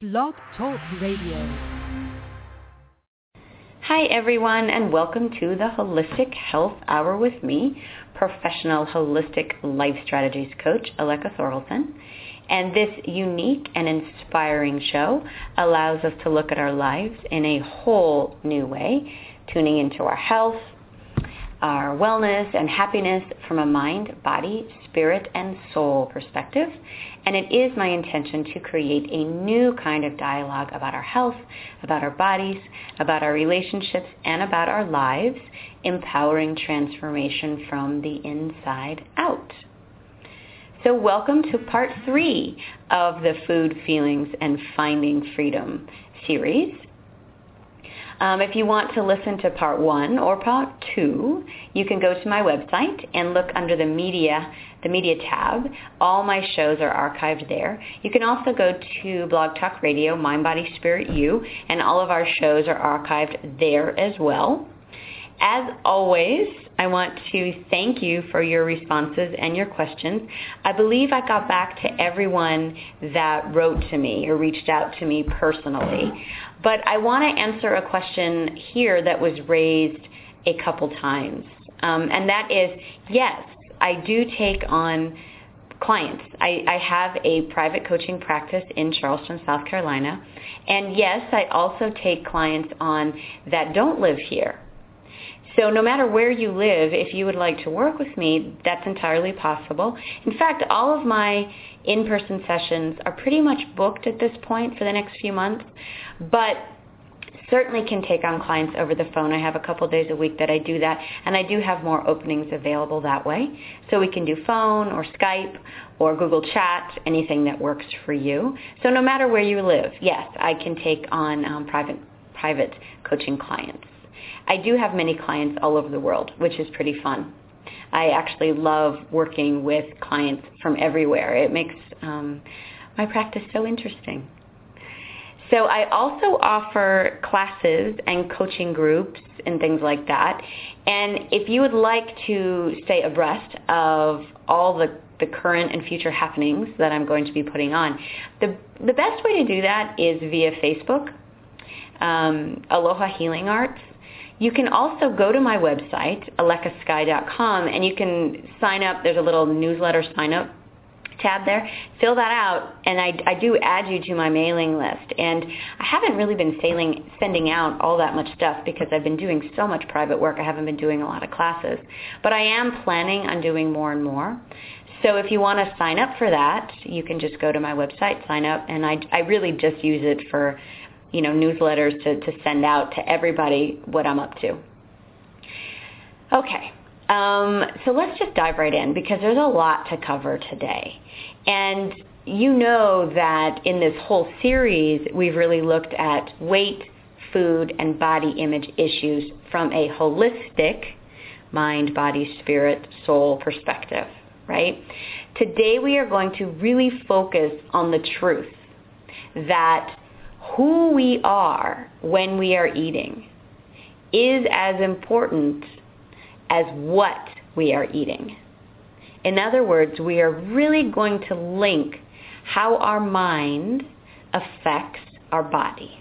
Blog Talk Radio. Hi, everyone, and welcome to the Holistic Health Hour with me, professional holistic life strategies coach, Aleka Thorvalson. And this unique and inspiring show allows us to look at our lives in a whole new way, tuning into our health, our wellness and happiness from a mind, body, spirit, and soul perspective. And it is my intention to create a new kind of dialogue about our health, about our bodies, about our relationships, and about our lives, empowering transformation from the inside out. So welcome to part three of the Food, Feelings, and Finding Freedom series. Um, if you want to listen to part one or part two, you can go to my website and look under the media, the media tab. All my shows are archived there. You can also go to Blog Talk Radio, Mind, Body, Spirit, You, and all of our shows are archived there as well. As always, I want to thank you for your responses and your questions. I believe I got back to everyone that wrote to me or reached out to me personally. But I want to answer a question here that was raised a couple times. Um, and that is, yes, I do take on clients. I, I have a private coaching practice in Charleston, South Carolina. And yes, I also take clients on that don't live here. So no matter where you live, if you would like to work with me, that's entirely possible. In fact, all of my in-person sessions are pretty much booked at this point for the next few months, but certainly can take on clients over the phone. I have a couple days a week that I do that, and I do have more openings available that way. So we can do phone or Skype or Google Chat, anything that works for you. So no matter where you live, yes, I can take on um, private private coaching clients. I do have many clients all over the world, which is pretty fun. I actually love working with clients from everywhere. It makes um, my practice so interesting. So I also offer classes and coaching groups and things like that. And if you would like to stay abreast of all the, the current and future happenings that I'm going to be putting on, the, the best way to do that is via Facebook, um, Aloha Healing Arts. You can also go to my website, alekasky.com, and you can sign up. There's a little newsletter sign up tab there. Fill that out, and I, I do add you to my mailing list. And I haven't really been sailing, sending out all that much stuff because I've been doing so much private work. I haven't been doing a lot of classes. But I am planning on doing more and more. So if you want to sign up for that, you can just go to my website, sign up, and I, I really just use it for you know, newsletters to, to send out to everybody what I'm up to. Okay, um, so let's just dive right in because there's a lot to cover today. And you know that in this whole series, we've really looked at weight, food, and body image issues from a holistic mind, body, spirit, soul perspective, right? Today we are going to really focus on the truth that who we are when we are eating is as important as what we are eating. In other words, we are really going to link how our mind affects our body.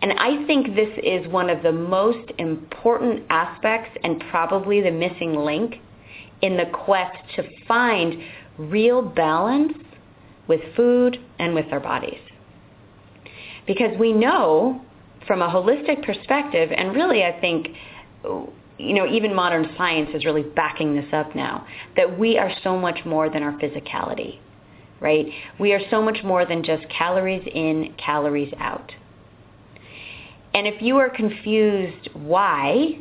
And I think this is one of the most important aspects and probably the missing link in the quest to find real balance with food and with our bodies. Because we know from a holistic perspective, and really I think, you know, even modern science is really backing this up now, that we are so much more than our physicality, right? We are so much more than just calories in, calories out. And if you are confused why,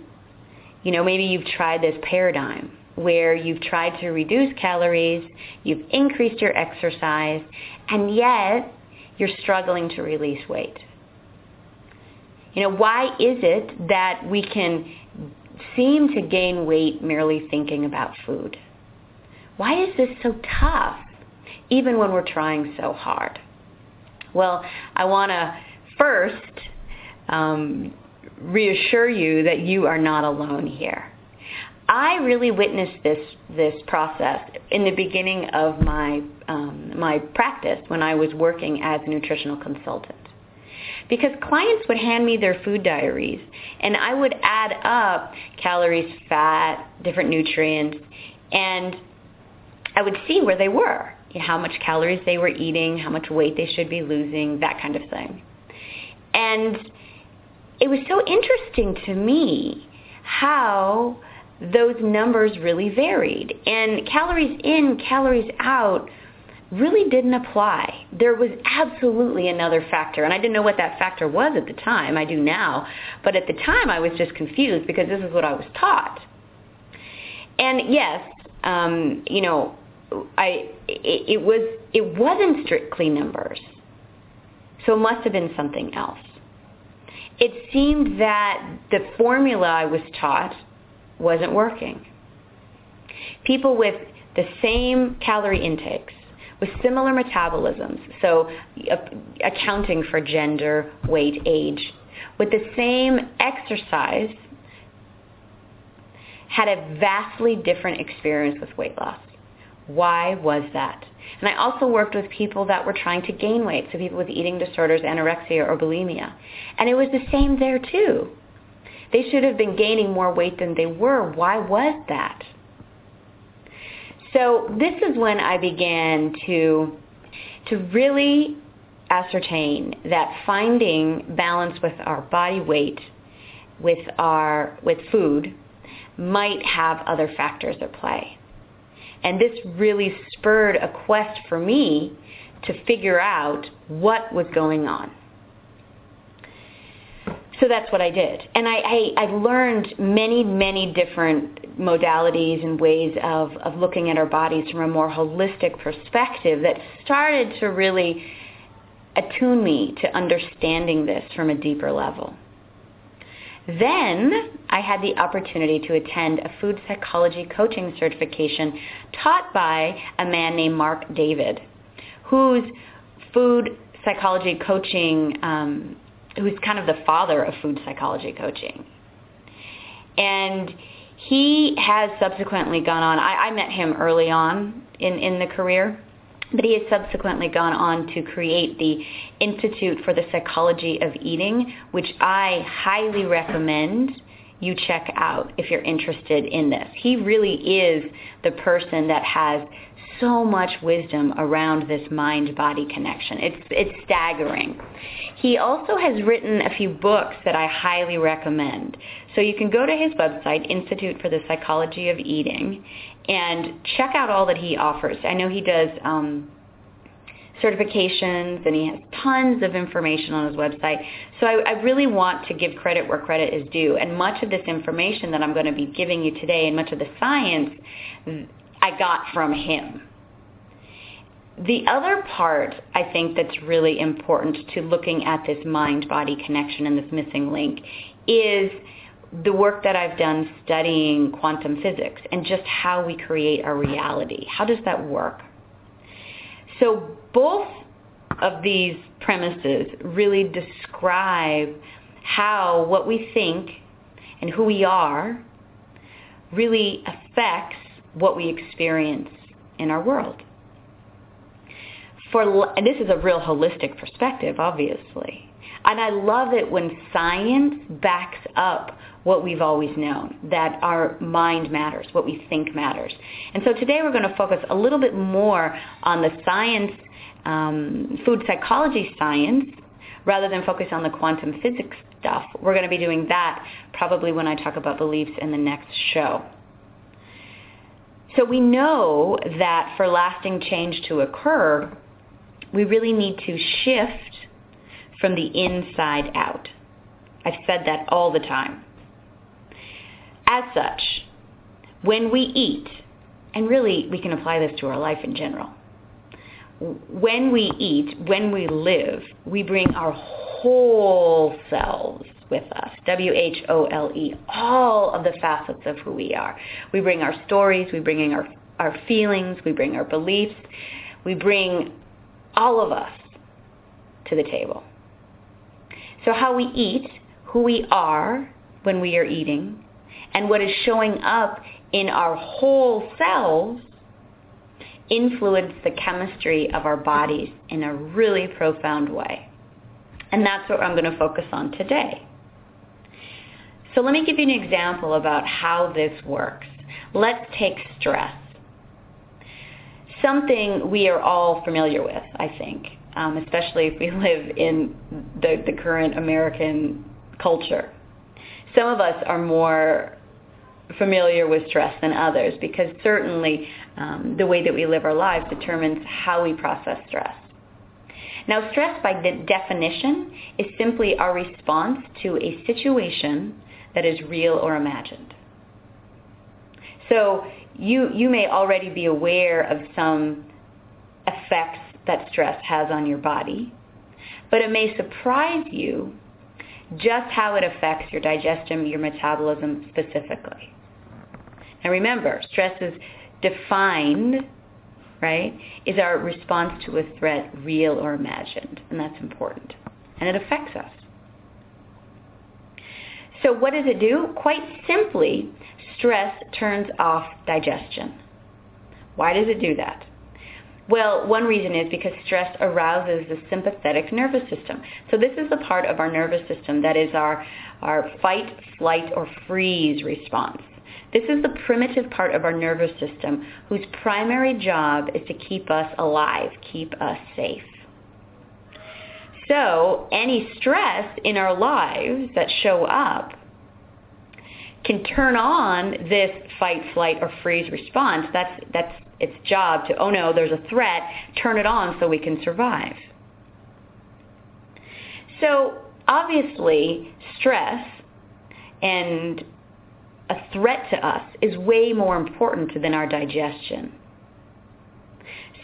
you know, maybe you've tried this paradigm where you've tried to reduce calories, you've increased your exercise, and yet you're struggling to release weight. You know, why is it that we can seem to gain weight merely thinking about food? Why is this so tough, even when we're trying so hard? Well, I want to first um, reassure you that you are not alone here. I really witnessed this this process in the beginning of my um, my practice when I was working as a nutritional consultant. Because clients would hand me their food diaries and I would add up calories, fat, different nutrients, and I would see where they were, you know, how much calories they were eating, how much weight they should be losing, that kind of thing. And it was so interesting to me how those numbers really varied. And calories in, calories out really didn't apply. There was absolutely another factor, and I didn't know what that factor was at the time. I do now. But at the time, I was just confused because this is what I was taught. And yes, um, you know, I it, it was it wasn't strictly numbers, so it must have been something else. It seemed that the formula I was taught wasn't working. People with the same calorie intakes, with similar metabolisms, so uh, accounting for gender, weight, age, with the same exercise, had a vastly different experience with weight loss. Why was that? And I also worked with people that were trying to gain weight, so people with eating disorders, anorexia, or bulimia. And it was the same there too. They should have been gaining more weight than they were. Why was that? So this is when I began to, to really ascertain that finding balance with our body weight, with, our, with food, might have other factors at play. And this really spurred a quest for me to figure out what was going on. So that's what I did. And I, I, I learned many, many different modalities and ways of, of looking at our bodies from a more holistic perspective that started to really attune me to understanding this from a deeper level. Then I had the opportunity to attend a food psychology coaching certification taught by a man named Marc David, whose food psychology coaching um, who's kind of the father of food psychology coaching. And he has subsequently gone on, I, I met him early on in, in the career, but he has subsequently gone on to create the Institute for the Psychology of Eating, which I highly recommend you check out if you're interested in this. He really is the person that has so much wisdom around this mind-body connection. It's, it's staggering. He also has written a few books that I highly recommend. So you can go to his website, Institute for the Psychology of Eating, and check out all that he offers. I know he does um, certifications and he has tons of information on his website. So I, I, really want to give credit where credit is due. And much of this information that I'm going to be giving you today and much of the science I got from him. The other part I think that's really important to looking at this mind-body connection and this missing link is the work that I've done studying quantum physics and just how we create our reality. How does that work? So both of these premises really describe how what we think and who we are really affects what we experience in our world. For and this is a real holistic perspective, obviously. And I love it when science backs up what we've always known, that our mind matters, what we think matters. And so today we're going to focus a little bit more on the science, um, food psychology science, rather than focus on the quantum physics stuff. We're going to be doing that probably when I talk about beliefs in the next show. So we know that for lasting change to occur, we really need to shift from the inside out. I've said that all the time. As such, when we eat, and really we can apply this to our life in general, when we eat, when we live, we bring our whole selves with us. W-H-O-L-E. All of the facets of who we are. We bring our stories, we bring our, our feelings, we bring our beliefs, we bring all of us to the table. So how we eat, who we are when we are eating, and what is showing up in our whole selves influence the chemistry of our bodies in a really profound way. And that's what I'm going to focus on today. So let me give you an example about how this works. Let's take stress. Something we are all familiar with, I think, um, especially if we live in the, the current American culture. Some of us are more familiar with stress than others because certainly um, the way that we live our lives determines how we process stress. Now, stress by de- definition is simply our response to a situation that is real or imagined. So you, you may already be aware of some effects that stress has on your body, but it may surprise you just how it affects your digestion, your metabolism specifically. And remember, stress is defined, right, is our response to a threat real or imagined, and that's important. And it affects us. So what does it do? Quite simply, stress turns off digestion. Why does it do that? Well, one reason is because stress arouses the sympathetic nervous system. So this is the part of our nervous system that is our, our fight, flight, or freeze response. This is the primitive part of our nervous system whose primary job is to keep us alive, keep us safe. So any stress in our lives that show up can turn on this fight, flight, or freeze response. That's, that's its job to, oh no, there's a threat, turn it on so we can survive. So obviously, stress and a threat to us is way more important than our digestion.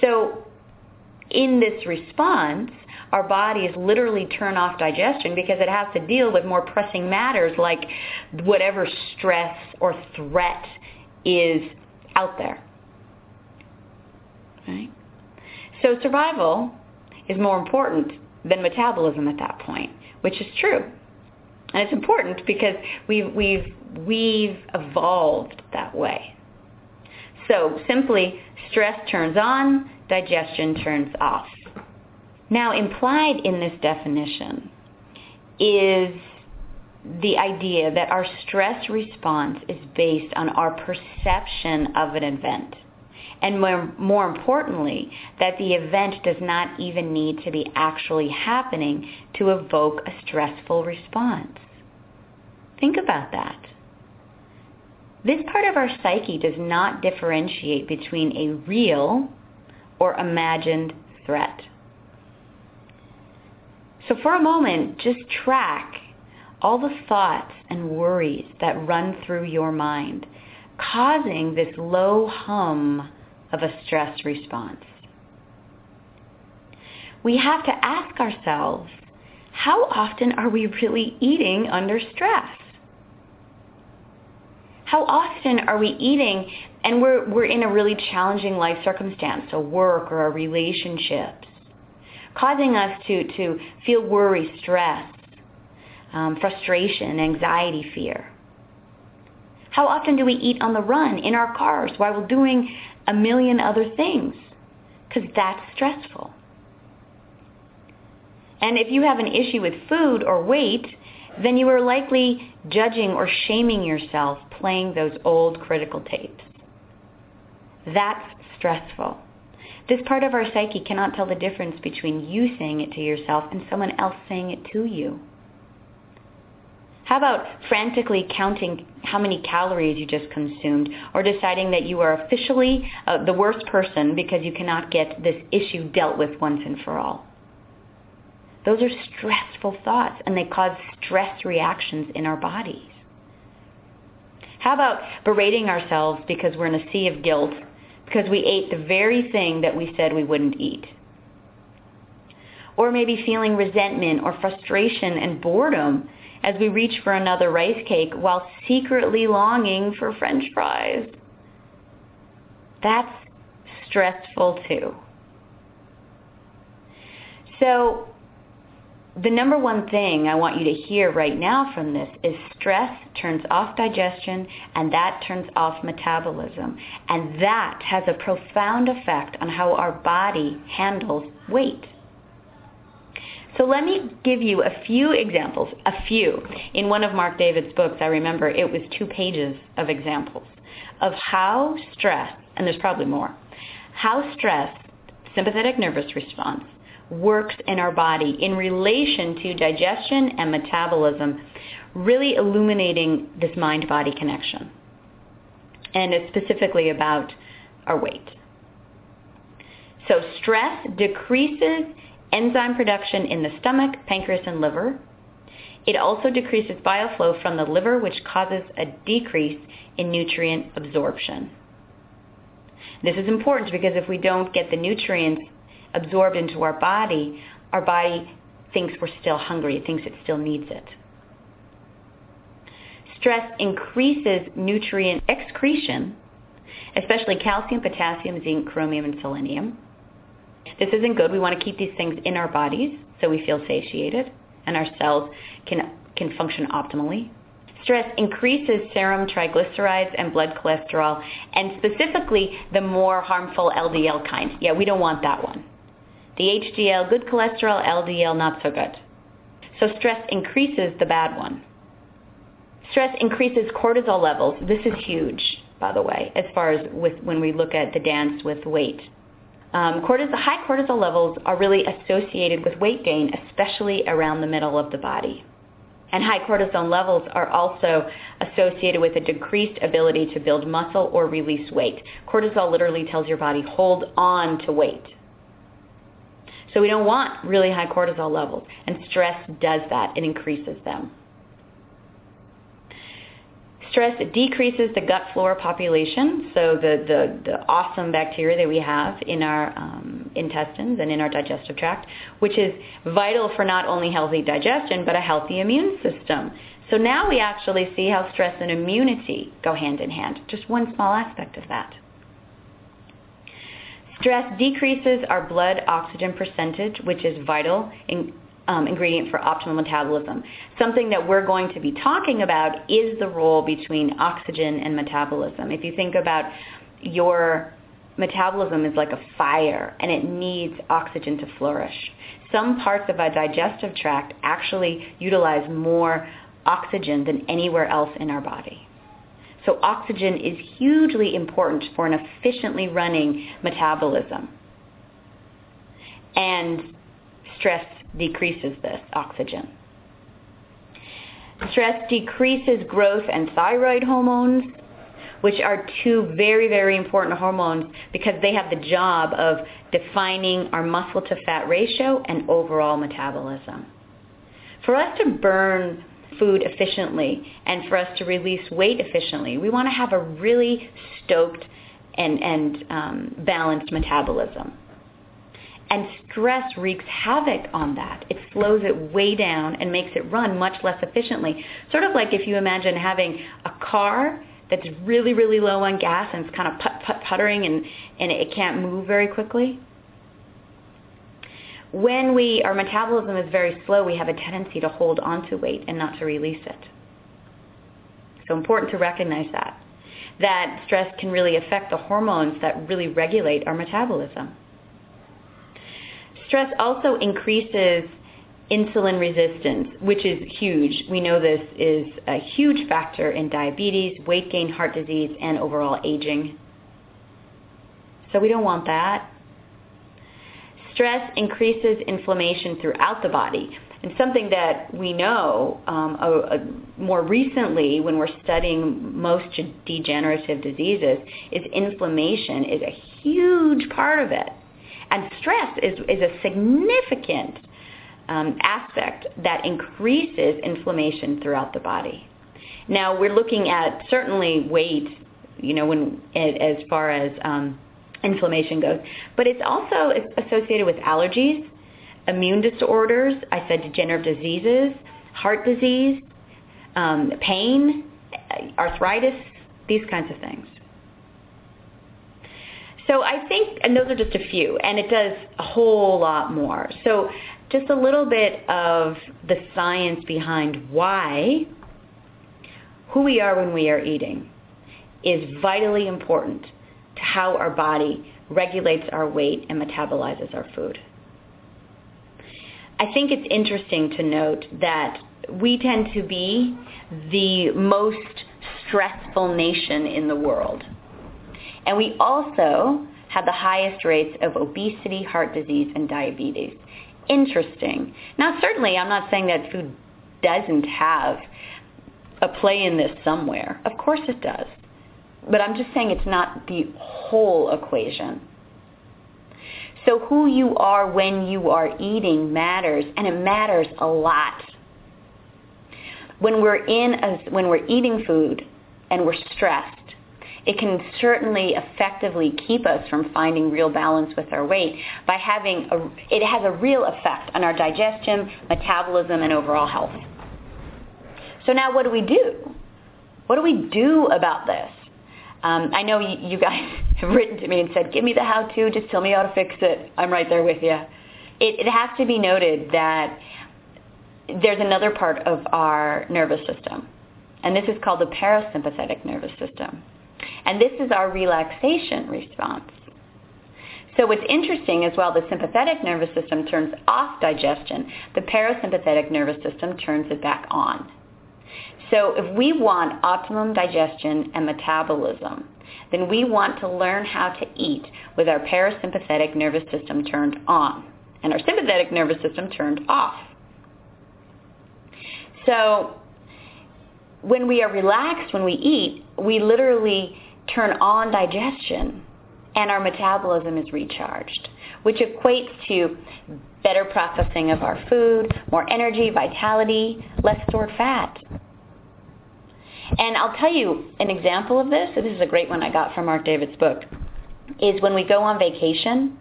So in this response, our bodies literally turn off digestion because it has to deal with more pressing matters like whatever stress or threat is out there. Right? So survival is more important than metabolism at that point, which is true. And it's important because we've, we've, we've evolved that way. So simply, stress turns on, digestion turns off. Now, implied in this definition is the idea that our stress response is based on our perception of an event. And more, more importantly, that the event does not even need to be actually happening to evoke a stressful response. Think about that. This part of our psyche does not differentiate between a real or imagined threat. So for a moment, just track all the thoughts and worries that run through your mind, causing this low hum of a stress response. We have to ask ourselves, how often are we really eating under stress? How often are we eating and we're, we're in a really challenging life circumstance, so work or a relationships, causing us to, to feel worry, stress, um, frustration, anxiety, fear? How often do we eat on the run in our cars while we're doing a million other things? Because that's stressful. And if you have an issue with food or weight, then you are likely judging or shaming yourself playing those old critical tapes. That's stressful. This part of our psyche cannot tell the difference between you saying it to yourself and someone else saying it to you. How about frantically counting how many calories you just consumed or deciding that you are officially uh, the worst person because you cannot get this issue dealt with once and for all? Those are stressful thoughts and they cause stress reactions in our bodies. How about berating ourselves because we're in a sea of guilt because we ate the very thing that we said we wouldn't eat? Or maybe feeling resentment or frustration and boredom as we reach for another rice cake while secretly longing for french fries. That's stressful too. So the number one thing I want you to hear right now from this is stress turns off digestion and that turns off metabolism. And that has a profound effect on how our body handles weight. So let me give you a few examples, a few. In one of Marc David's books, I remember it was two pages of examples of how stress, and there's probably more, how stress, sympathetic nervous response, works in our body in relation to digestion and metabolism, really illuminating this mind-body connection. And it's specifically about our weight. So stress decreases enzyme production in the stomach, pancreas, and liver. It also decreases bile flow from the liver, which causes a decrease in nutrient absorption. This is important because if we don't get the nutrients absorbed into our body, our body thinks we're still hungry. It thinks it still needs it. Stress increases nutrient excretion, especially calcium, potassium, zinc, chromium, and selenium. This isn't good. We want to keep these things in our bodies so we feel satiated and our cells can, can function optimally. Stress increases serum triglycerides and blood cholesterol, and specifically the more harmful LDL kind. Yeah, we don't want that one. The HDL, good cholesterol, LDL, not so good. So stress increases the bad one. Stress increases cortisol levels. This is huge, by the way, as far as with, when we look at the dance with weight. Um, cortisol, high cortisol levels are really associated with weight gain, especially around the middle of the body. And high cortisol levels are also associated with a decreased ability to build muscle or release weight. Cortisol literally tells your body, hold on to weight. So we don't want really high cortisol levels, and stress does that. It increases them. Stress decreases the gut flora population, so the, the, the awesome bacteria that we have in our um, intestines and in our digestive tract, which is vital for not only healthy digestion, but a healthy immune system. So now we actually see how stress and immunity go hand in hand, just one small aspect of that. Stress decreases our blood oxygen percentage, which is vital in, um, ingredient for optimal metabolism. Something that we're going to be talking about is the role between oxygen and metabolism. If you think about your metabolism is like a fire and it needs oxygen to flourish. Some parts of our digestive tract actually utilize more oxygen than anywhere else in our body. So oxygen is hugely important for an efficiently running metabolism. And stress decreases this oxygen. Stress decreases growth and thyroid hormones, which are two very, very important hormones because they have the job of defining our muscle to fat ratio and overall metabolism. For us to burn food efficiently and for us to release weight efficiently, we want to have a really stoked and, and um, balanced metabolism. And stress wreaks havoc on that. It slows it way down and makes it run much less efficiently. Sort of like if you imagine having a car that's really, really low on gas and it's kind of put, put, puttering and, and it can't move very quickly when we, our metabolism is very slow, we have a tendency to hold onto weight and not to release it. So important to recognize that. That stress can really affect the hormones that really regulate our metabolism. Stress also increases insulin resistance, which is huge. We know this is a huge factor in diabetes, weight gain, heart disease, and overall aging. So we don't want that. Stress increases inflammation throughout the body. And something that we know um, uh, uh, more recently when we're studying most degenerative diseases is inflammation is a huge part of it. And stress is, is a significant um, aspect that increases inflammation throughout the body. Now we're looking at certainly weight, you know, when as far as um, inflammation goes. But it's also associated with allergies, immune disorders, I said degenerative diseases, heart disease, um, pain, arthritis, these kinds of things. So I think, and those are just a few, and it does a whole lot more. So just a little bit of the science behind why who we are when we are eating is vitally important to how our body regulates our weight and metabolizes our food. I think it's interesting to note that we tend to be the most stressful nation in the world. And we also have the highest rates of obesity, heart disease, and diabetes. Interesting. Now, certainly, I'm not saying that food doesn't have a play in this somewhere. Of course it does. But I'm just saying it's not the whole equation. So who you are when you are eating matters, and it matters a lot. When we're in a, when we're eating food and we're stressed, it can certainly effectively keep us from finding real balance with our weight by having a, it has a real effect on our digestion, metabolism, and overall health. So now what do we do? What do we do about this? Um, I know you, guys have written to me and said, give me the how-to, just tell me how to fix it. I'm right there with you. It, it has to be noted that there's another part of our nervous system, and this is called the parasympathetic nervous system. And this is our relaxation response. So what's interesting is while the sympathetic nervous system turns off digestion, the parasympathetic nervous system turns it back on. So if we want optimum digestion and metabolism, then we want to learn how to eat with our parasympathetic nervous system turned on and our sympathetic nervous system turned off. So when we are relaxed when we eat, we literally turn on digestion and our metabolism is recharged, which equates to better processing of our food, more energy, vitality, less stored fat. And I'll tell you an example of this. This is a great one I got from Marc David's book. Is when we go on vacation,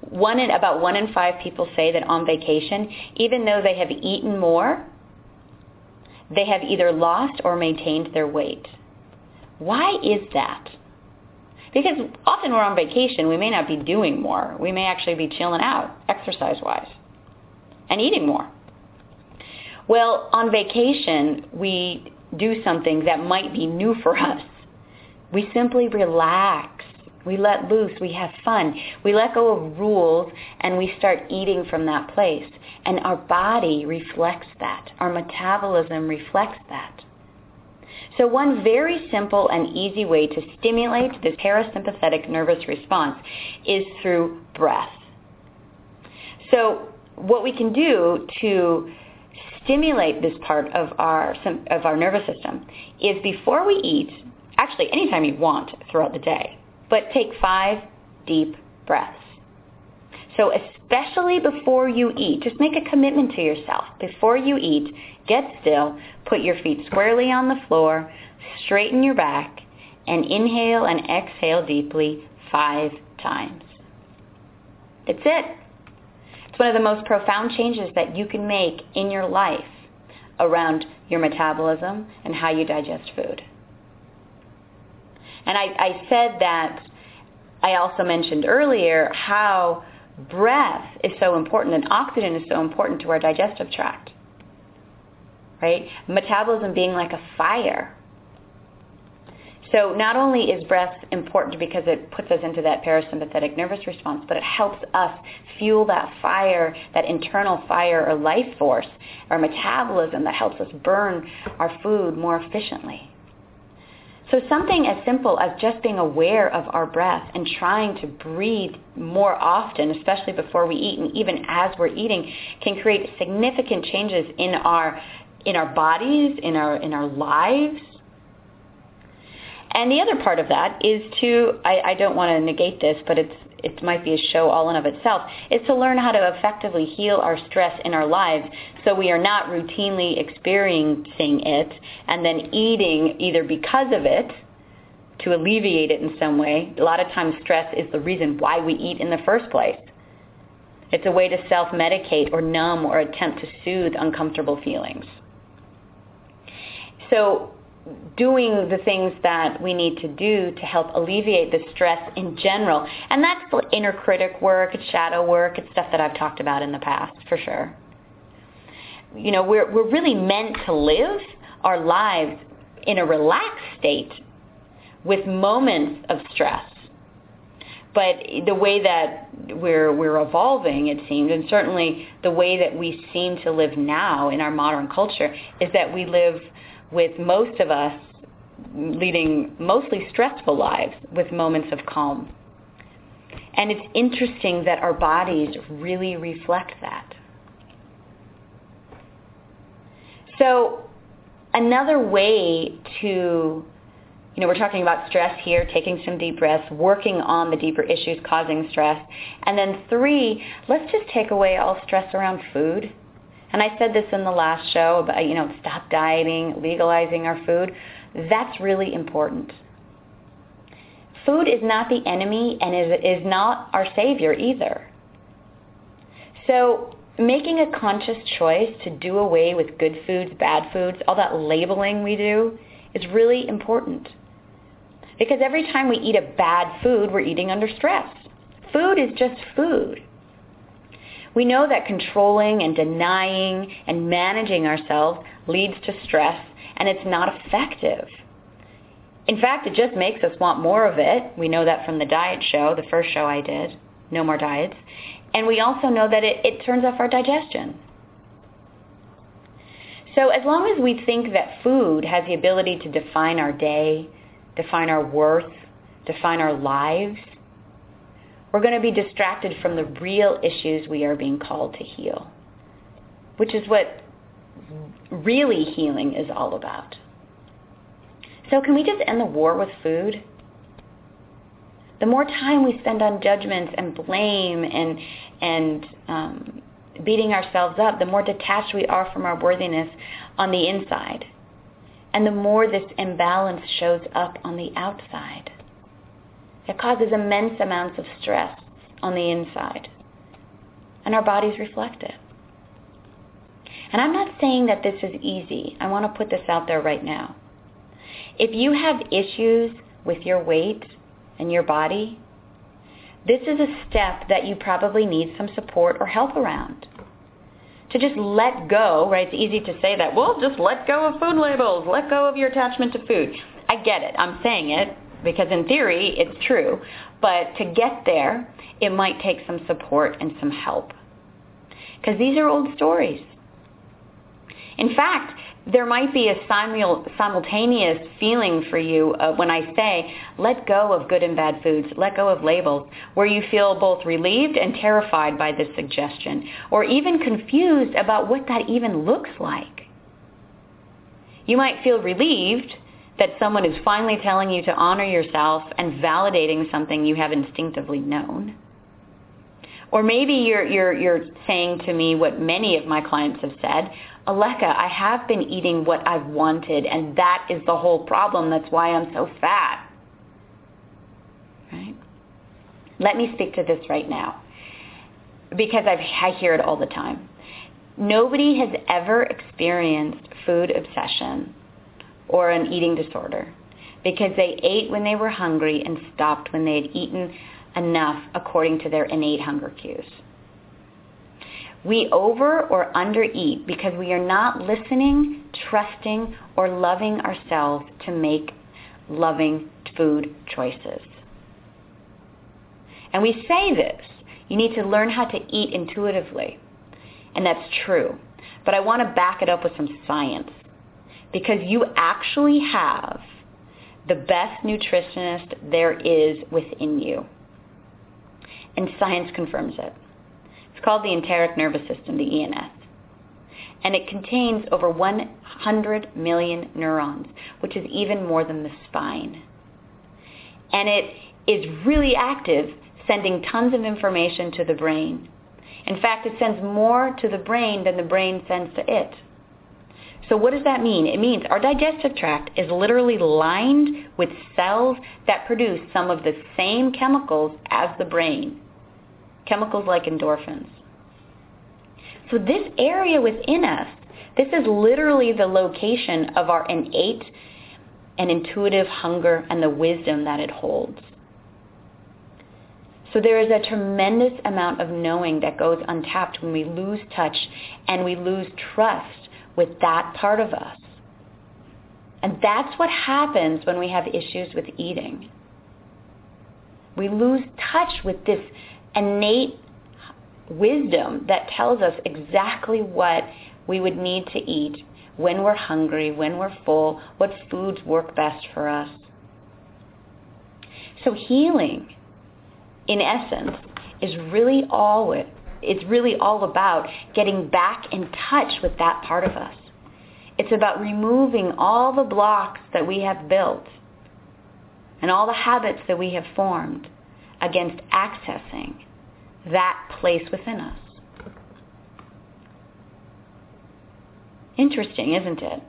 one in about one in five people say that on vacation, even though they have eaten more, they have either lost or maintained their weight. Why is that? Because often we're on vacation, we may not be doing more. We may actually be chilling out, exercise-wise, and eating more. Well, on vacation, we do something that might be new for us. We simply relax. We let loose. We have fun. We let go of rules and we start eating from that place. And our body reflects that. Our metabolism reflects that. So one very simple and easy way to stimulate this parasympathetic nervous response is through breath. So what we can do to stimulate this part of our, of our nervous system is before we eat, actually anytime you want throughout the day, but take five deep breaths. So especially before you eat, just make a commitment to yourself. Before you eat, get still, put your feet squarely on the floor, straighten your back, and inhale and exhale deeply five times. That's it. One of the most profound changes that you can make in your life around your metabolism and how you digest food. And I, I said that I also mentioned earlier how breath is so important and oxygen is so important to our digestive tract. Right? Metabolism being like a fire. So not only is breath important because it puts us into that parasympathetic nervous response, but it helps us fuel that fire, that internal fire or life force, our metabolism that helps us burn our food more efficiently. So something as simple as just being aware of our breath and trying to breathe more often, especially before we eat and even as we're eating, can create significant changes in our in our bodies, in our in our lives, and the other part of that is to, I, I don't want to negate this, but it's, it might be a show all in of itself, is to learn how to effectively heal our stress in our lives so we are not routinely experiencing it and then eating either because of it to alleviate it in some way. A lot of times stress is the reason why we eat in the first place. It's a way to self-medicate or numb or attempt to soothe uncomfortable feelings. So doing the things that we need to do to help alleviate the stress in general. And that's the inner critic work, it's shadow work, it's stuff that I've talked about in the past, for sure. You know, we're, we're really meant to live our lives in a relaxed state with moments of stress. But the way that we're, we're evolving, it seems, and certainly the way that we seem to live now in our modern culture, is that we live with most of us leading mostly stressful lives with moments of calm. And it's interesting that our bodies really reflect that. So another way to, you know, we're talking about stress here, taking some deep breaths, working on the deeper issues causing stress. And then three, let's just take away all stress around food. And I said this in the last show about, you know, stop dieting, legalizing our food. That's really important. Food is not the enemy and is, not our savior either. So making a conscious choice to do away with good foods, bad foods, all that labeling we do is really important. Because every time we eat a bad food, we're eating under stress. Food is just food. We know that controlling and denying and managing ourselves leads to stress and it's not effective. In fact, it just makes us want more of it. We know that from the diet show, the first show I did, No More Diets. And we also know that it, it turns off our digestion. So as long as we think that food has the ability to define our day, define our worth, define our lives, we're going to be distracted from the real issues we are being called to heal, which is what really healing is all about. So can we just end the war with food? The more time we spend on judgments and blame and and um, beating ourselves up, the more detached we are from our worthiness on the inside, and the more this imbalance shows up on the outside. It causes immense amounts of stress on the inside. And our bodies reflect it. And I'm not saying that this is easy. I want to put this out there right now. If you have issues with your weight and your body, this is a step that you probably need some support or help around. To just let go, right? It's easy to say that, well, just let go of food labels, let go of your attachment to food. I get it. I'm saying it because in theory it's true. But to get there, it might take some support and some help. Because these are old stories. In fact, there might be a simultaneous feeling for you uh, when I say, let go of good and bad foods, let go of labels, where you feel both relieved and terrified by this suggestion, or even confused about what that even looks like. You might feel relieved that someone is finally telling you to honor yourself and validating something you have instinctively known. Or maybe you're, you're, you're saying to me what many of my clients have said, Aleka, I have been eating what I've wanted and that is the whole problem. That's why I'm so fat. Right? Let me speak to this right now because I've, I hear it all the time. Nobody has ever experienced food obsession or an eating disorder because they ate when they were hungry and stopped when they had eaten enough according to their innate hunger cues. We over or undereat because we are not listening, trusting, or loving ourselves to make loving food choices. And we say this, you need to learn how to eat intuitively. And that's true. But I want to back it up with some science because you actually have the best nutritionist there is within you. And science confirms it. It's called the enteric nervous system, the ENS. And it contains over 100 million neurons, which is even more than the spine. And it is really active, sending tons of information to the brain. In fact, it sends more to the brain than the brain sends to it. So what does that mean? It means our digestive tract is literally lined with cells that produce some of the same chemicals as the brain, chemicals like endorphins. So this area within us, this is literally the location of our innate and intuitive hunger and the wisdom that it holds. So there is a tremendous amount of knowing that goes untapped when we lose touch and we lose trust with that part of us. And that's what happens when we have issues with eating. We lose touch with this innate wisdom that tells us exactly what we would need to eat when we're hungry, when we're full, what foods work best for us. So healing in essence, is really all it, it's really all about getting back in touch with that part of us. It's about removing all the blocks that we have built and all the habits that we have formed against accessing that place within us. Interesting, isn't it?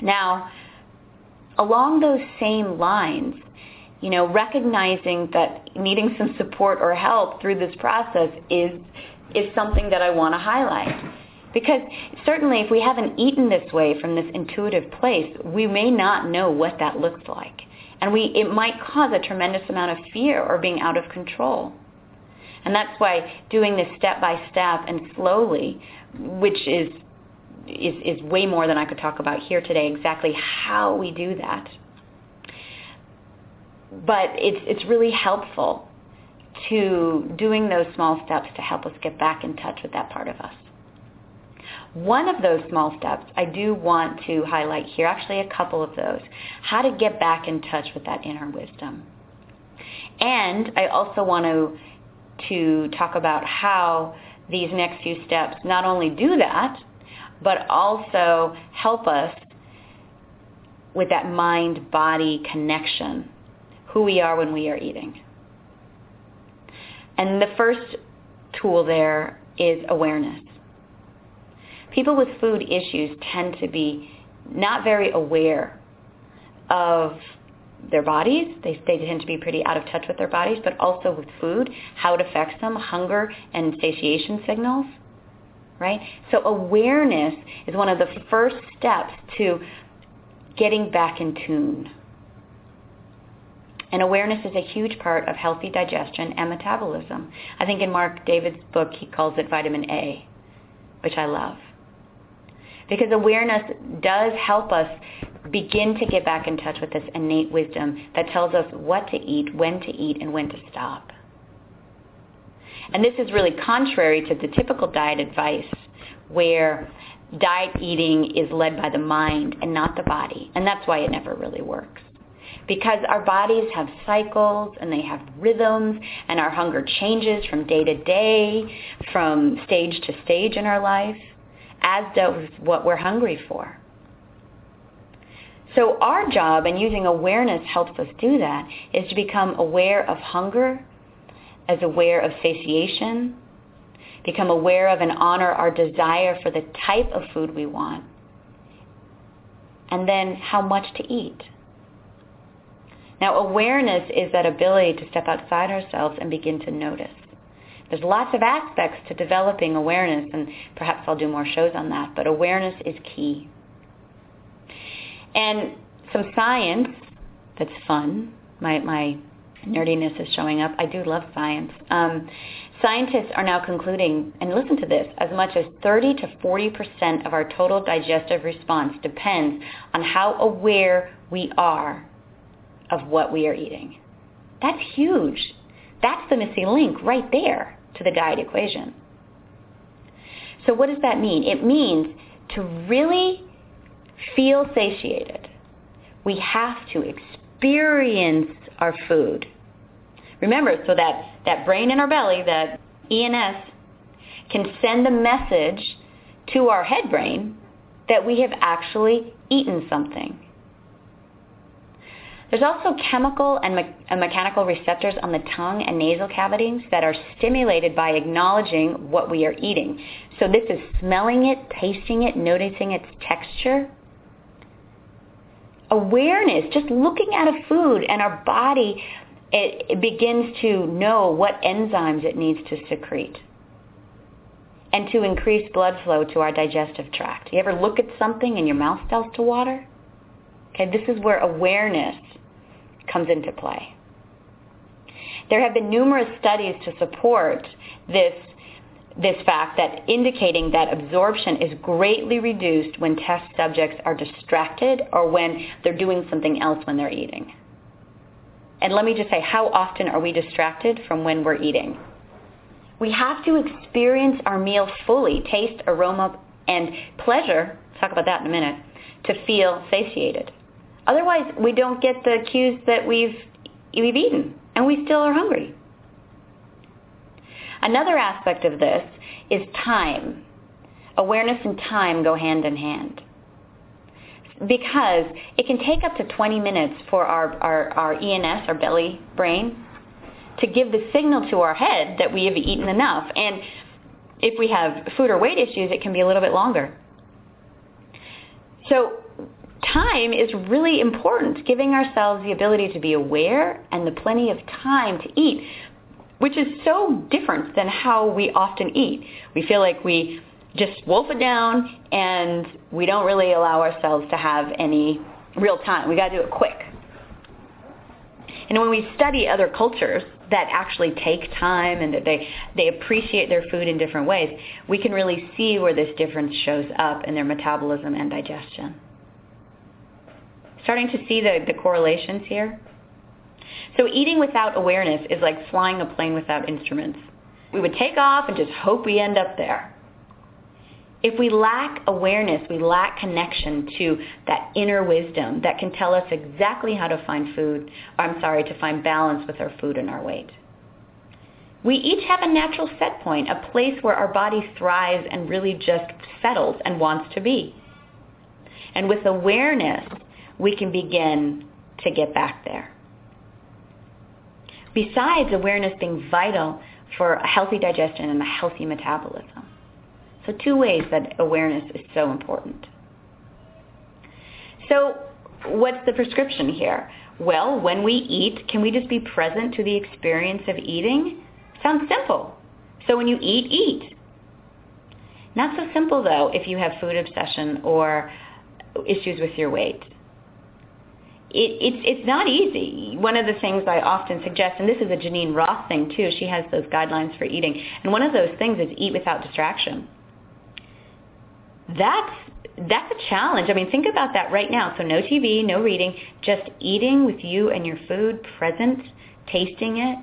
Now, along those same lines, you know, recognizing that needing some support or help through this process is is something that I want to highlight. Because certainly if we haven't eaten this way from this intuitive place, we may not know what that looks like. And we it might cause a tremendous amount of fear or being out of control. And that's why doing this step by step and slowly, which is is, is way more than I could talk about here today, exactly how we do that but it's it's really helpful to doing those small steps to help us get back in touch with that part of us. One of those small steps I do want to highlight here, actually a couple of those, how to get back in touch with that inner wisdom. And I also want to, to talk about how these next few steps not only do that, but also help us with that mind-body connection who we are when we are eating. And the first tool there is awareness. People with food issues tend to be not very aware of their bodies. They, they tend to be pretty out of touch with their bodies, but also with food, how it affects them, hunger and satiation signals, right? So awareness is one of the first steps to getting back in tune and awareness is a huge part of healthy digestion and metabolism. I think in Marc David's book, he calls it vitamin A, which I love. Because awareness does help us begin to get back in touch with this innate wisdom that tells us what to eat, when to eat, and when to stop. And this is really contrary to the typical diet advice where diet eating is led by the mind and not the body. And that's why it never really works because our bodies have cycles and they have rhythms and our hunger changes from day to day, from stage to stage in our life, as does what we're hungry for. So our job, and using awareness helps us do that, is to become aware of hunger, as aware of satiation, become aware of and honor our desire for the type of food we want, and then how much to eat. Now, awareness is that ability to step outside ourselves and begin to notice. There's lots of aspects to developing awareness, and perhaps I'll do more shows on that, but awareness is key. And some science that's fun, my, my nerdiness is showing up. I do love science. Um, scientists are now concluding, and listen to this, as much as 30 to 40% of our total digestive response depends on how aware we are of what we are eating. That's huge. That's the missing link right there to the diet equation. So what does that mean? It means to really feel satiated, we have to experience our food. Remember, so that, that brain in our belly, that ENS, can send a message to our head brain that we have actually eaten something. There's also chemical and, me- and, mechanical receptors on the tongue and nasal cavities that are stimulated by acknowledging what we are eating. So this is smelling it, tasting it, noticing its texture. Awareness, just looking at a food and our body, it, it begins to know what enzymes it needs to secrete and to increase blood flow to our digestive tract. You ever look at something and your mouth starts to water? Okay, this is where awareness comes into play. There have been numerous studies to support this this fact that indicating that absorption is greatly reduced when test subjects are distracted or when they're doing something else when they're eating. And let me just say, how often are we distracted from when we're eating? We have to experience our meal fully, taste, aroma, and pleasure, talk about that in a minute, to feel satiated. Otherwise, we don't get the cues that we've, we've eaten, and we still are hungry. Another aspect of this is time. Awareness and time go hand in hand. Because it can take up to 20 minutes for our, our, our ENS, our belly brain, to give the signal to our head that we have eaten enough. And if we have food or weight issues, it can be a little bit longer. So time is really important, giving ourselves the ability to be aware and the plenty of time to eat which is so different than how we often eat. We feel like we just wolf it down and we don't really allow ourselves to have any real time. We got to do it quick. And when we study other cultures that actually take time and that they, they appreciate their food in different ways, we can really see where this difference shows up in their metabolism and digestion. Starting to see the, the correlations here? So eating without awareness is like flying a plane without instruments. We would take off and just hope we end up there. If we lack awareness, we lack connection to that inner wisdom that can tell us exactly how to find food, I'm sorry, to find balance with our food and our weight. We each have a natural set point, a place where our body thrives and really just settles and wants to be. And with awareness, we can begin to get back there besides awareness being vital for a healthy digestion and a healthy metabolism. So two ways that awareness is so important. So what's the prescription here? Well, when we eat, can we just be present to the experience of eating? Sounds simple. So when you eat, eat. Not so simple though if you have food obsession or issues with your weight it, it's it's not easy. One of the things I often suggest, and this is a Geneen Roth thing too. She has those guidelines for eating, and one of those things is eat without distraction. That's that's a challenge. I mean, think about that right now. So no TV, no reading, just eating with you and your food present, tasting it.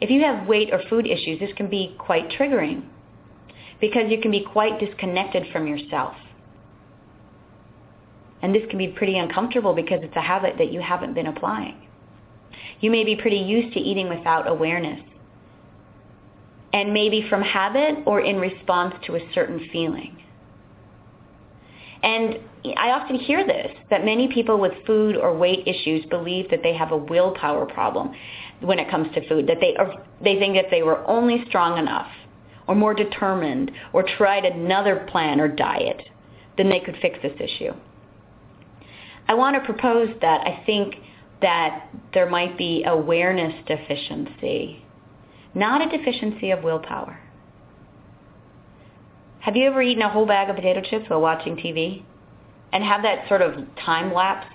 If you have weight or food issues, this can be quite triggering because you can be quite disconnected from yourself. And this can be pretty uncomfortable because it's a habit that you haven't been applying. You may be pretty used to eating without awareness. And maybe from habit or in response to a certain feeling. And I often hear this, that many people with food or weight issues believe that they have a willpower problem when it comes to food, that they, are, they think that they were only strong enough or more determined or tried another plan or diet, then they could fix this issue. I want to propose that I think that there might be awareness deficiency, not a deficiency of willpower. Have you ever eaten a whole bag of potato chips while watching TV and have that sort of time lapse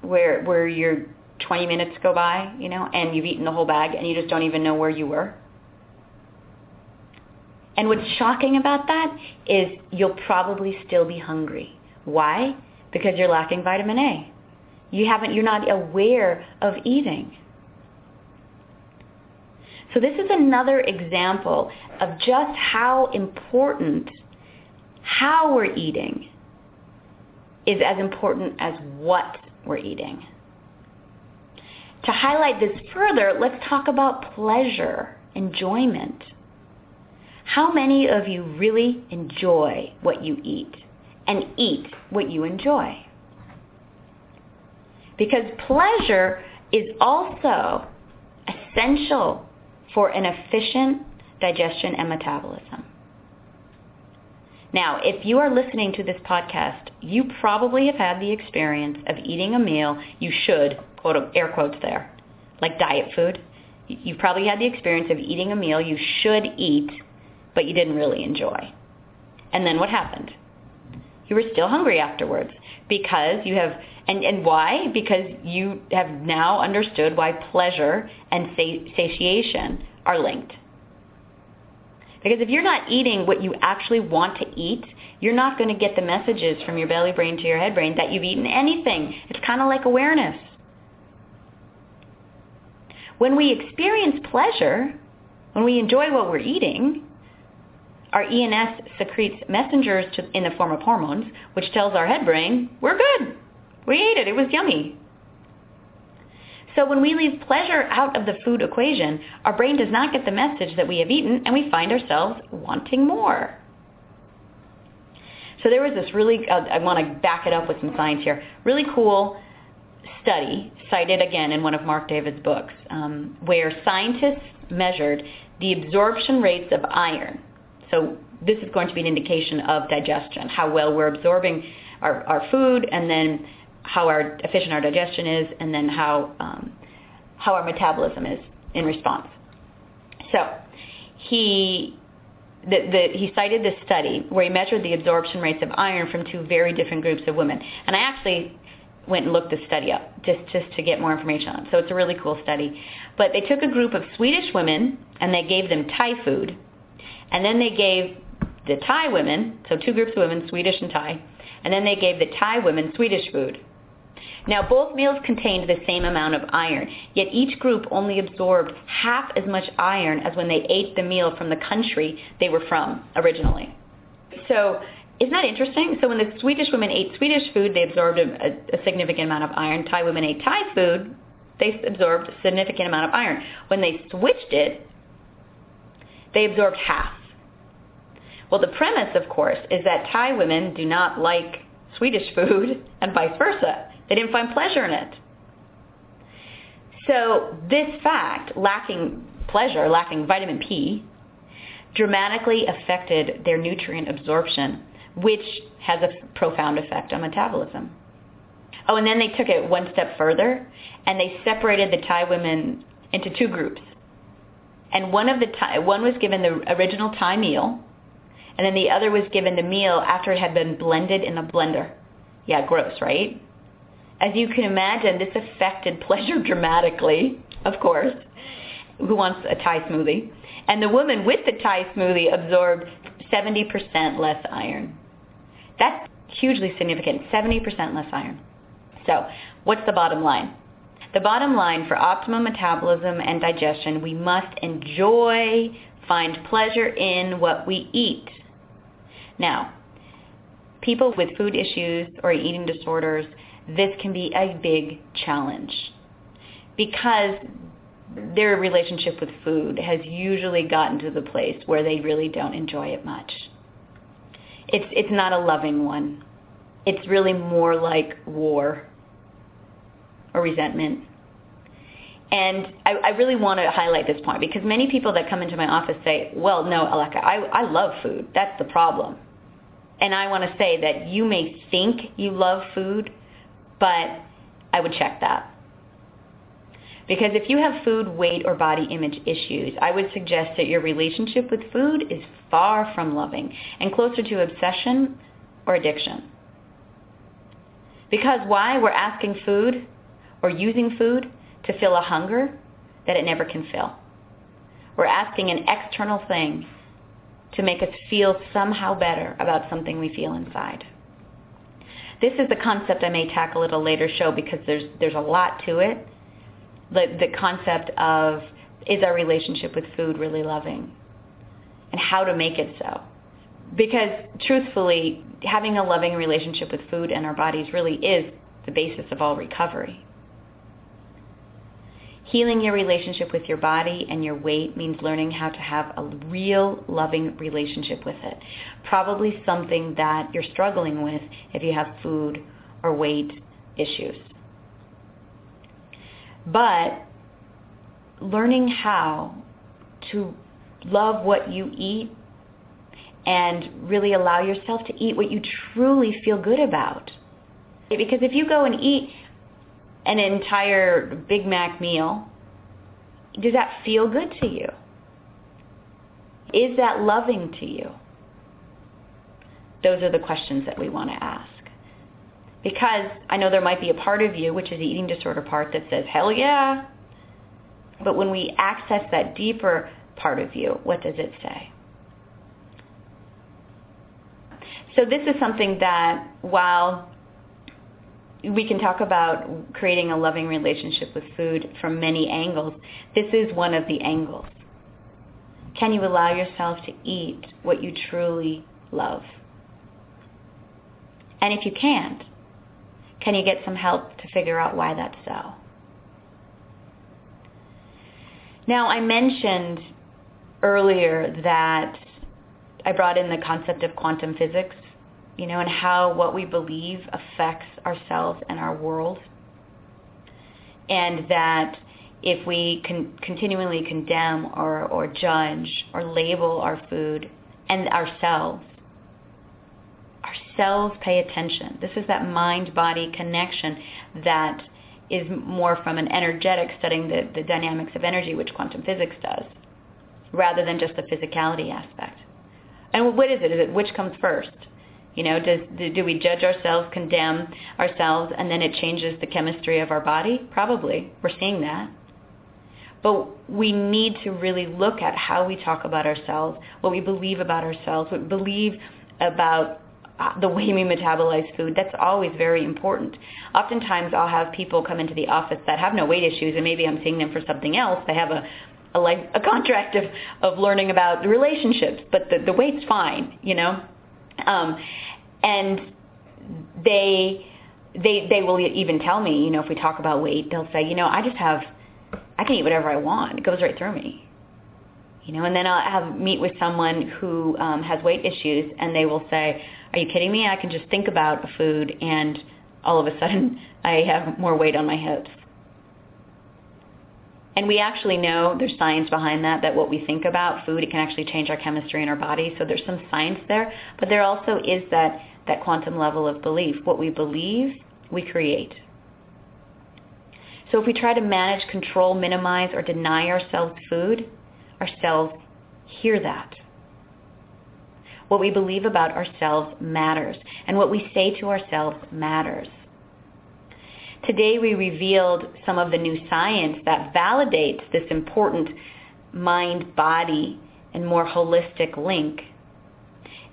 where where your 20 minutes go by, you know, and you've eaten the whole bag and you just don't even know where you were? And what's shocking about that is you'll probably still be hungry. Why? Because you're lacking vitamin A. You haven't, you're not aware of eating. So this is another example of just how important how we're eating is as important as what we're eating. To highlight this further, let's talk about pleasure, enjoyment. How many of you really enjoy what you eat? And eat what you enjoy. Because pleasure is also essential for an efficient digestion and metabolism. Now, if you are listening to this podcast, you probably have had the experience of eating a meal you should, quote, air quotes there, like diet food. You've probably had the experience of eating a meal you should eat, but you didn't really enjoy. And then what happened? You were still hungry afterwards because you have and, and why? Because you have now understood why pleasure and satiation are linked. Because if you're not eating what you actually want to eat, you're not going to get the messages from your belly brain to your head brain that you've eaten anything. It's kind of like awareness. When we experience pleasure, when we enjoy what we're eating, our ENS secretes messengers to, in the form of hormones, which tells our head brain, we're good. We ate it. It was yummy. So when we leave pleasure out of the food equation, our brain does not get the message that we have eaten and we find ourselves wanting more. So there was this really, uh, I want to back it up with some science here, really cool study cited again in one of Marc David's books um, where scientists measured the absorption rates of iron. So this is going to be an indication of digestion, how well we're absorbing our, our food and then how our efficient our digestion is and then how, um, how our metabolism is in response. So he the, the, he cited this study where he measured the absorption rates of iron from two very different groups of women. And I actually went and looked the study up just, just to get more information on it. So it's a really cool study. But they took a group of Swedish women and they gave them Thai food. And then they gave the Thai women, so two groups of women, Swedish and Thai, and then they gave the Thai women Swedish food. Now, both meals contained the same amount of iron, yet each group only absorbed half as much iron as when they ate the meal from the country they were from originally. So isn't that interesting? So when the Swedish women ate Swedish food, they absorbed a, a significant amount of iron. Thai women ate Thai food, they absorbed a significant amount of iron. When they switched it, they absorbed half. Well, the premise, of course, is that Thai women do not like Swedish food and vice versa. They didn't find pleasure in it. So this fact, lacking pleasure, lacking vitamin P, dramatically affected their nutrient absorption, which has a profound effect on metabolism. Oh, and then they took it one step further, and they separated the Thai women into two groups. And one of the one was given the original Thai meal, and then the other was given the meal after it had been blended in a blender. Yeah, gross, right? As you can imagine, this affected pleasure dramatically, of course. Who wants a Thai smoothie? And the woman with the Thai smoothie absorbed 70% less iron. That's hugely significant, 70% less iron. So what's the bottom line? The bottom line for optimum metabolism and digestion, we must enjoy, find pleasure in what we eat. Now, people with food issues or eating disorders, this can be a big challenge because their relationship with food has usually gotten to the place where they really don't enjoy it much. It's, it's not a loving one. It's really more like war or resentment. And I, I really want to highlight this point because many people that come into my office say, well, no, Aleka, I, I love food. That's the problem. And I want to say that you may think you love food, but I would check that. Because if you have food, weight, or body image issues, I would suggest that your relationship with food is far from loving and closer to obsession or addiction. Because why? We're asking food or using food to fill a hunger that it never can fill. We're asking an external thing to make us feel somehow better about something we feel inside. This is the concept I may tackle at a later show because there's there's a lot to it. The the concept of is our relationship with food really loving? And how to make it so. Because truthfully, having a loving relationship with food and our bodies really is the basis of all recovery. Healing your relationship with your body and your weight means learning how to have a real loving relationship with it. Probably something that you're struggling with if you have food or weight issues. But learning how to love what you eat and really allow yourself to eat what you truly feel good about. Because if you go and eat an entire Big Mac meal, does that feel good to you? Is that loving to you? those are the questions that we want to ask. Because I know there might be a part of you, which is the eating disorder part, that says, hell yeah. But when we access that deeper part of you, what does it say? So this is something that while we can talk about creating a loving relationship with food from many angles, this is one of the angles. Can you allow yourself to eat what you truly love? And if you can't, can you get some help to figure out why that's so? Now, I mentioned earlier that I brought in the concept of quantum physics, you know, and how what we believe affects ourselves and our world. And that if we con- continually condemn or, or judge or label our food and ourselves, ourselves pay attention. This is that mind-body connection that is more from an energetic studying the, the dynamics of energy, which quantum physics does, rather than just the physicality aspect. And what is it? Is it which comes first? You know, does do we judge ourselves, condemn ourselves, and then it changes the chemistry of our body? Probably. We're seeing that. But we need to really look at how we talk about ourselves, what we believe about ourselves, what we believe about uh, the way we metabolize food. That's always very important. Oftentimes I'll have people come into the office that have no weight issues and maybe I'm seeing them for something else. They have a a, life, a contract of, of learning about the relationships, but the, the weight's fine, you know? Um, and they, they, they will even tell me, you know, if we talk about weight, they'll say, you know, I just have, I can eat whatever I want. It goes right through me you know, and then I'll have meet with someone who um, has weight issues, and they will say, "Are you kidding me? I can just think about a food, and all of a sudden, I have more weight on my hips." And we actually know there's science behind that, that what we think about food, it can actually change our chemistry in our body. So there's some science there. But there also is that, that quantum level of belief. What we believe, we create. So if we try to manage, control, minimize, or deny ourselves food, ourselves hear that. What we believe about ourselves matters, and what we say to ourselves matters. Today we revealed some of the new science that validates this important mind-body and more holistic link.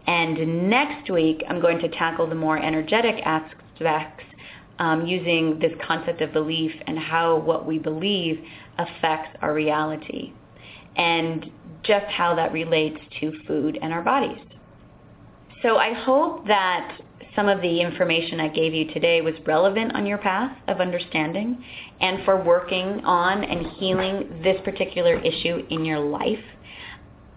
And next week I'm going to tackle the more energetic aspects um, using this concept of belief and how what we believe affects our reality and just how that relates to food and our bodies. So I hope that some of the information I gave you today was relevant on your path of understanding and for working on and healing this particular issue in your life.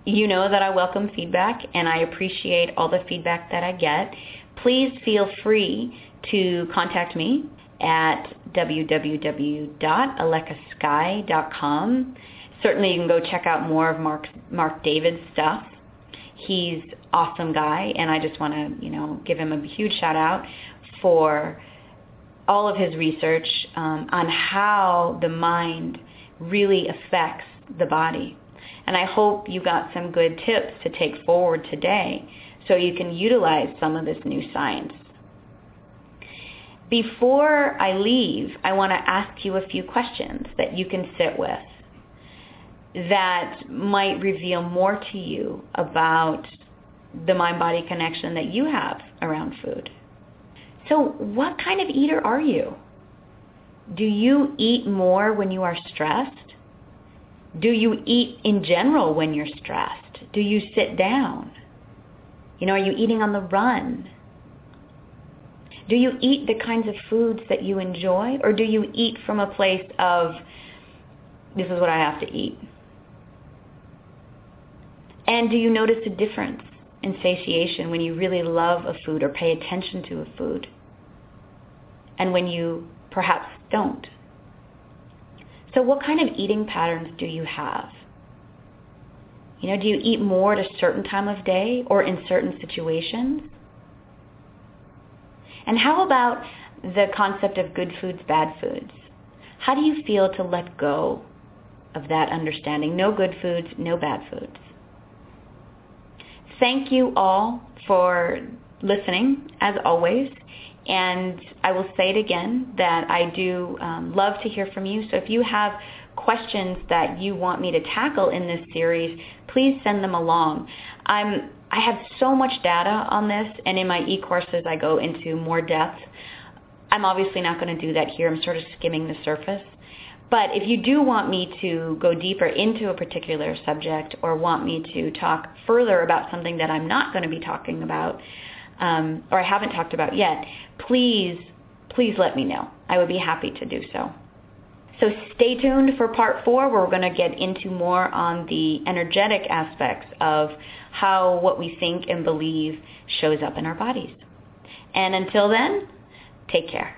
You know that I welcome feedback and I appreciate all the feedback that I get. Please feel free to contact me at www.alekasky.com certainly you can go check out more of Mark Marc David's stuff. He's awesome guy, and I just want to you know give him a huge shout out for all of his research um, on how the mind really affects the body. And I hope you got some good tips to take forward today so you can utilize some of this new science. Before I leave, I want to ask you a few questions that you can sit with that might reveal more to you about the mind-body connection that you have around food. So what kind of eater are you? Do you eat more when you are stressed? Do you eat in general when you're stressed? Do you sit down? You know, are you eating on the run? Do you eat the kinds of foods that you enjoy? Or do you eat from a place of, this is what I have to eat? And do you notice a difference in satiation when you really love a food or pay attention to a food? And when you perhaps don't? So what kind of eating patterns do you have? You know, do you eat more at a certain time of day or in certain situations? And how about the concept of good foods, bad foods? How do you feel to let go of that understanding? No good foods, no bad foods. Thank you all for listening, as always. And I will say it again that I do um, love to hear from you. So if you have questions that you want me to tackle in this series, please send them along. I'm I have so much data on this, and in my e-courses I go into more depth. I'm obviously not going to do that here. I'm sort of skimming the surface. But if you do want me to go deeper into a particular subject or want me to talk further about something that I'm not going to be talking about um, or I haven't talked about yet, please, please let me know. I would be happy to do so. So stay tuned for part four where we're going to get into more on the energetic aspects of how what we think and believe shows up in our bodies. And until then, take care.